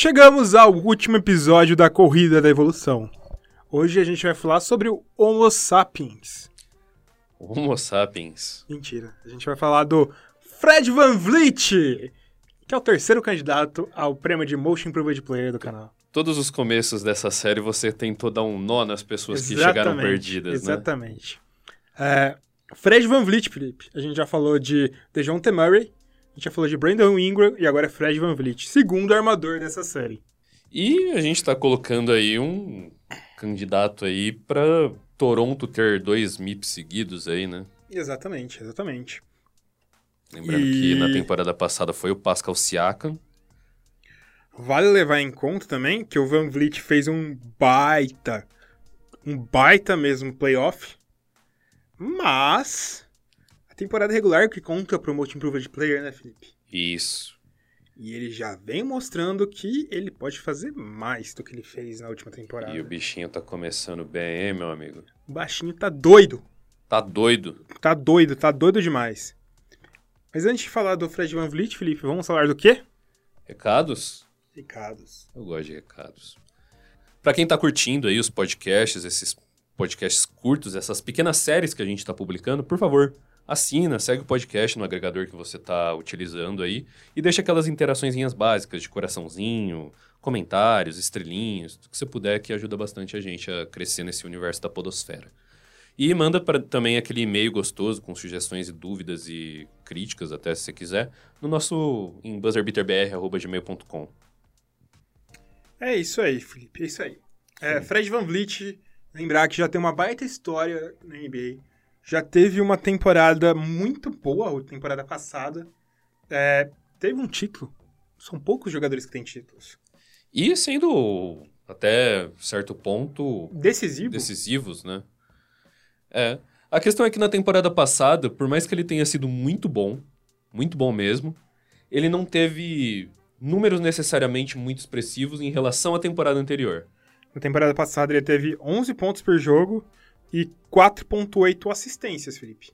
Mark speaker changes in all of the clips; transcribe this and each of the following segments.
Speaker 1: Chegamos ao último episódio da Corrida da Evolução. Hoje a gente vai falar sobre o Homo sapiens.
Speaker 2: Homo sapiens.
Speaker 1: Mentira. A gente vai falar do Fred Van Vliet, que é o terceiro candidato ao prêmio de Motion Improved Player do canal.
Speaker 2: Todos os começos dessa série você tentou dar um nó nas pessoas que chegaram perdidas,
Speaker 1: exatamente. né? Exatamente. É, Fred Van Vliet, Felipe. A gente já falou de DeJounte Murray, gente já falou de Brandon Ingram e agora é Fred Van Vliet, segundo armador dessa série.
Speaker 2: E a gente tá colocando aí um candidato aí para Toronto ter dois MIPs seguidos aí, né?
Speaker 1: Exatamente, exatamente.
Speaker 2: Lembrando e... que na temporada passada foi o Pascal Siakam.
Speaker 1: Vale levar em conta também que o Van Vliet fez um baita, um baita mesmo playoff, mas temporada regular que conta pro Most Improved Player, né, Felipe?
Speaker 2: Isso.
Speaker 1: E ele já vem mostrando que ele pode fazer mais do que ele fez na última temporada.
Speaker 2: E o bichinho tá começando bem, hein, meu amigo?
Speaker 1: O baixinho tá doido.
Speaker 2: Tá doido.
Speaker 1: Tá doido, tá doido demais. Mas antes de falar do Fred Van Vliet, Felipe, vamos falar do quê?
Speaker 2: Recados?
Speaker 1: Recados.
Speaker 2: Eu gosto de recados. Para quem tá curtindo aí os podcasts, esses podcasts curtos, essas pequenas séries que a gente tá publicando, por favor, assina, segue o podcast no agregador que você está utilizando aí e deixa aquelas interações básicas de coraçãozinho, comentários, estrelinhos, o que você puder que ajuda bastante a gente a crescer nesse universo da podosfera. E manda pra, também aquele e-mail gostoso com sugestões e dúvidas e críticas, até se você quiser, no nosso em buzzerbeaterbr.gmail.com.
Speaker 1: É isso aí, Felipe, é isso aí. É, Fred Van Vliet, lembrar que já tem uma baita história na NBA já teve uma temporada muito boa, a temporada passada. É, teve um título. São poucos jogadores que têm títulos.
Speaker 2: E sendo até certo ponto
Speaker 1: decisivo.
Speaker 2: decisivos, né? É. A questão é que na temporada passada, por mais que ele tenha sido muito bom, muito bom mesmo, ele não teve números necessariamente muito expressivos em relação à temporada anterior.
Speaker 1: Na temporada passada ele teve 11 pontos por jogo, e 4.8 assistências, Felipe.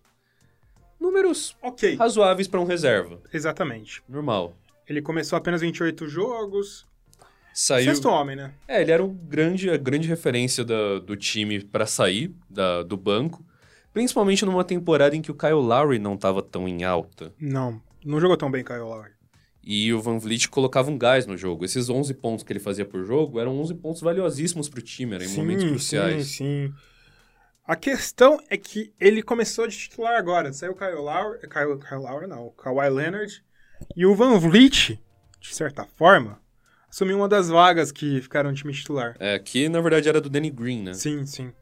Speaker 2: Números
Speaker 1: ok
Speaker 2: razoáveis para um reserva.
Speaker 1: Exatamente.
Speaker 2: Normal.
Speaker 1: Ele começou apenas 28 jogos.
Speaker 2: Saiu...
Speaker 1: Sexto homem, né?
Speaker 2: É, ele era o grande, a grande referência da, do time para sair da, do banco. Principalmente numa temporada em que o Kyle Lowry não estava tão em alta.
Speaker 1: Não, não jogou tão bem Kyle Lowry.
Speaker 2: E o Van Vliet colocava um gás no jogo. Esses 11 pontos que ele fazia por jogo eram 11 pontos valiosíssimos para o time, eram em sim, momentos cruciais.
Speaker 1: Sim, sim. A questão é que ele começou de titular agora. Saiu o Kyle Lowry, Kyle, Kyle Lowry não, o Kawhi Leonard. E o Van Vliet, de certa forma, assumiu uma das vagas que ficaram no time titular.
Speaker 2: É, que na verdade era do Danny Green, né?
Speaker 1: Sim, sim.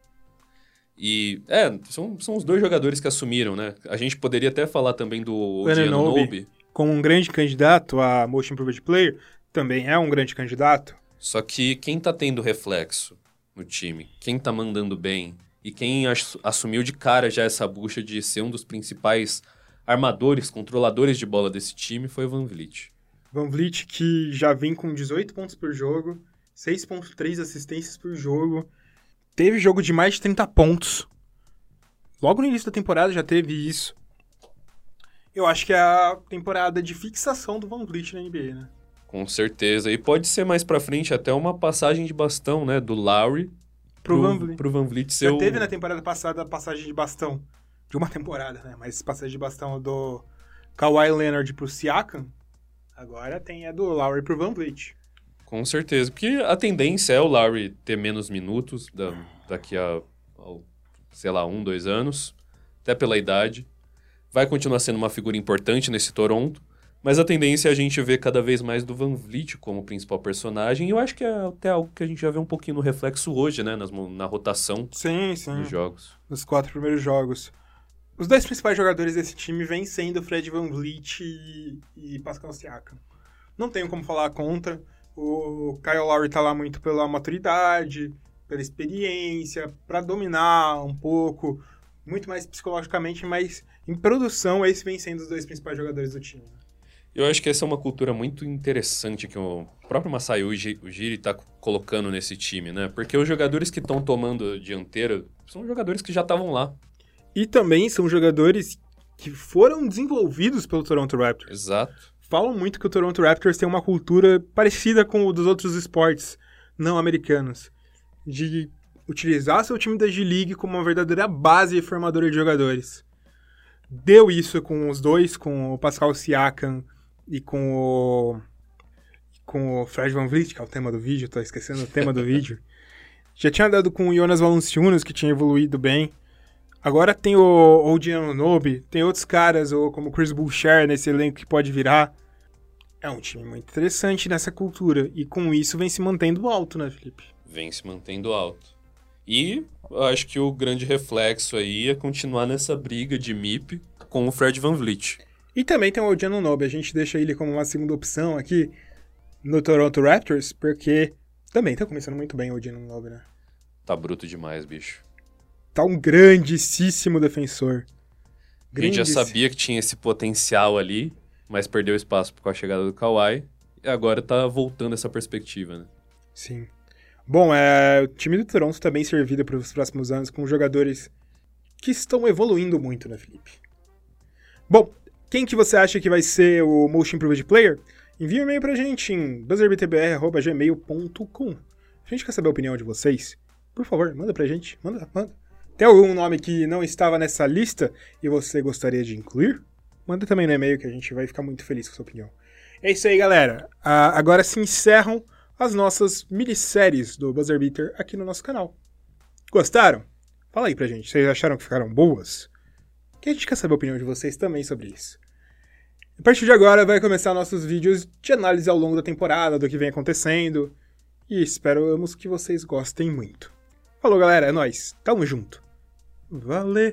Speaker 2: E, é, são, são os dois jogadores que assumiram, né? A gente poderia até falar também do Nobe.
Speaker 1: Como um grande candidato a Motion Improved Player, também é um grande candidato.
Speaker 2: Só que quem tá tendo reflexo no time, quem tá mandando bem, e quem assumiu de cara já essa bucha de ser um dos principais armadores, controladores de bola desse time foi o Van Vliet.
Speaker 1: Van Vliet que já vem com 18 pontos por jogo, 6.3 assistências por jogo, teve jogo de mais de 30 pontos. Logo no início da temporada já teve isso. Eu acho que é a temporada de fixação do Van Vliet na NBA, né?
Speaker 2: Com certeza. E pode ser mais pra frente até uma passagem de bastão, né? Do Lowry
Speaker 1: pro, pro Van Vliet.
Speaker 2: Pro Van Vliet ser
Speaker 1: Já teve na temporada passada a passagem de bastão. De uma temporada, né? Mas passagem de bastão do Kawhi Leonard pro Siakam, agora tem a do Lowry pro Van Vliet.
Speaker 2: Com certeza, porque a tendência é o Lowry ter menos minutos da, daqui a, a, sei lá, um, dois anos, até pela idade. Vai continuar sendo uma figura importante nesse Toronto, mas a tendência é a gente ver cada vez mais do Van Vliet como principal personagem. E eu acho que é até algo que a gente já vê um pouquinho no reflexo hoje, né? Nas, na rotação
Speaker 1: sim, sim.
Speaker 2: dos jogos.
Speaker 1: Nos quatro primeiros jogos. Os dois principais jogadores desse time vêm sendo Fred Van Vliet e, e Pascal Siakam. Não tenho como falar contra. O Kyle Lowry tá lá muito pela maturidade, pela experiência, para dominar um pouco, muito mais psicologicamente, mas em produção, esse vem sendo os dois principais jogadores do time.
Speaker 2: Eu acho que essa é uma cultura muito interessante que o próprio Masai Ujiri está colocando nesse time, né? Porque os jogadores que estão tomando dianteira são jogadores que já estavam lá.
Speaker 1: E também são jogadores que foram desenvolvidos pelo Toronto Raptors.
Speaker 2: Exato.
Speaker 1: falam muito que o Toronto Raptors tem uma cultura parecida com o dos outros esportes não americanos, de utilizar seu time da G-League como uma verdadeira base formadora de jogadores. Deu isso com os dois, com o Pascal Siakam e com o com o Fred Van Vliet, que é o tema do vídeo, tô esquecendo o tema do vídeo. Já tinha dado com o Jonas Valanciunas, que tinha evoluído bem. Agora tem o Odiano Nobe, tem outros caras, como o Chris Boucher nesse elenco que pode virar. É um time muito interessante nessa cultura. E com isso vem se mantendo alto, né, Felipe?
Speaker 2: Vem se mantendo alto. E acho que o grande reflexo aí é continuar nessa briga de MIP com o Fred Van Vliet.
Speaker 1: E também tem o Odiano Nobe. A gente deixa ele como uma segunda opção aqui no Toronto Raptors, porque também tá começando muito bem o Odiano Nobe, né?
Speaker 2: Tá bruto demais, bicho.
Speaker 1: Tá um grandíssimo defensor.
Speaker 2: A gente já sabia que tinha esse potencial ali, mas perdeu espaço com a chegada do Kawhi. E agora tá voltando essa perspectiva, né?
Speaker 1: Sim. Bom, é, o time do Toronto tá bem servido para os próximos anos com jogadores que estão evoluindo muito, né, Felipe? Bom, quem que você acha que vai ser o Most Improved Player? Envie um e-mail pra gente em buzzerbtbr.gmail.com. A gente quer saber a opinião de vocês. Por favor, manda pra gente. Manda, manda. Tem algum nome que não estava nessa lista e você gostaria de incluir? Manda também no e-mail que a gente vai ficar muito feliz com a sua opinião. É isso aí, galera. Uh, agora se encerram as nossas minisséries do Buzzer Beater aqui no nosso canal. Gostaram? Fala aí pra gente. Vocês acharam que ficaram boas? Que a gente quer saber a opinião de vocês também sobre isso. A partir de agora vai começar nossos vídeos de análise ao longo da temporada, do que vem acontecendo. E esperamos que vocês gostem muito. Falou, galera. É nóis. Tamo junto. Valeu!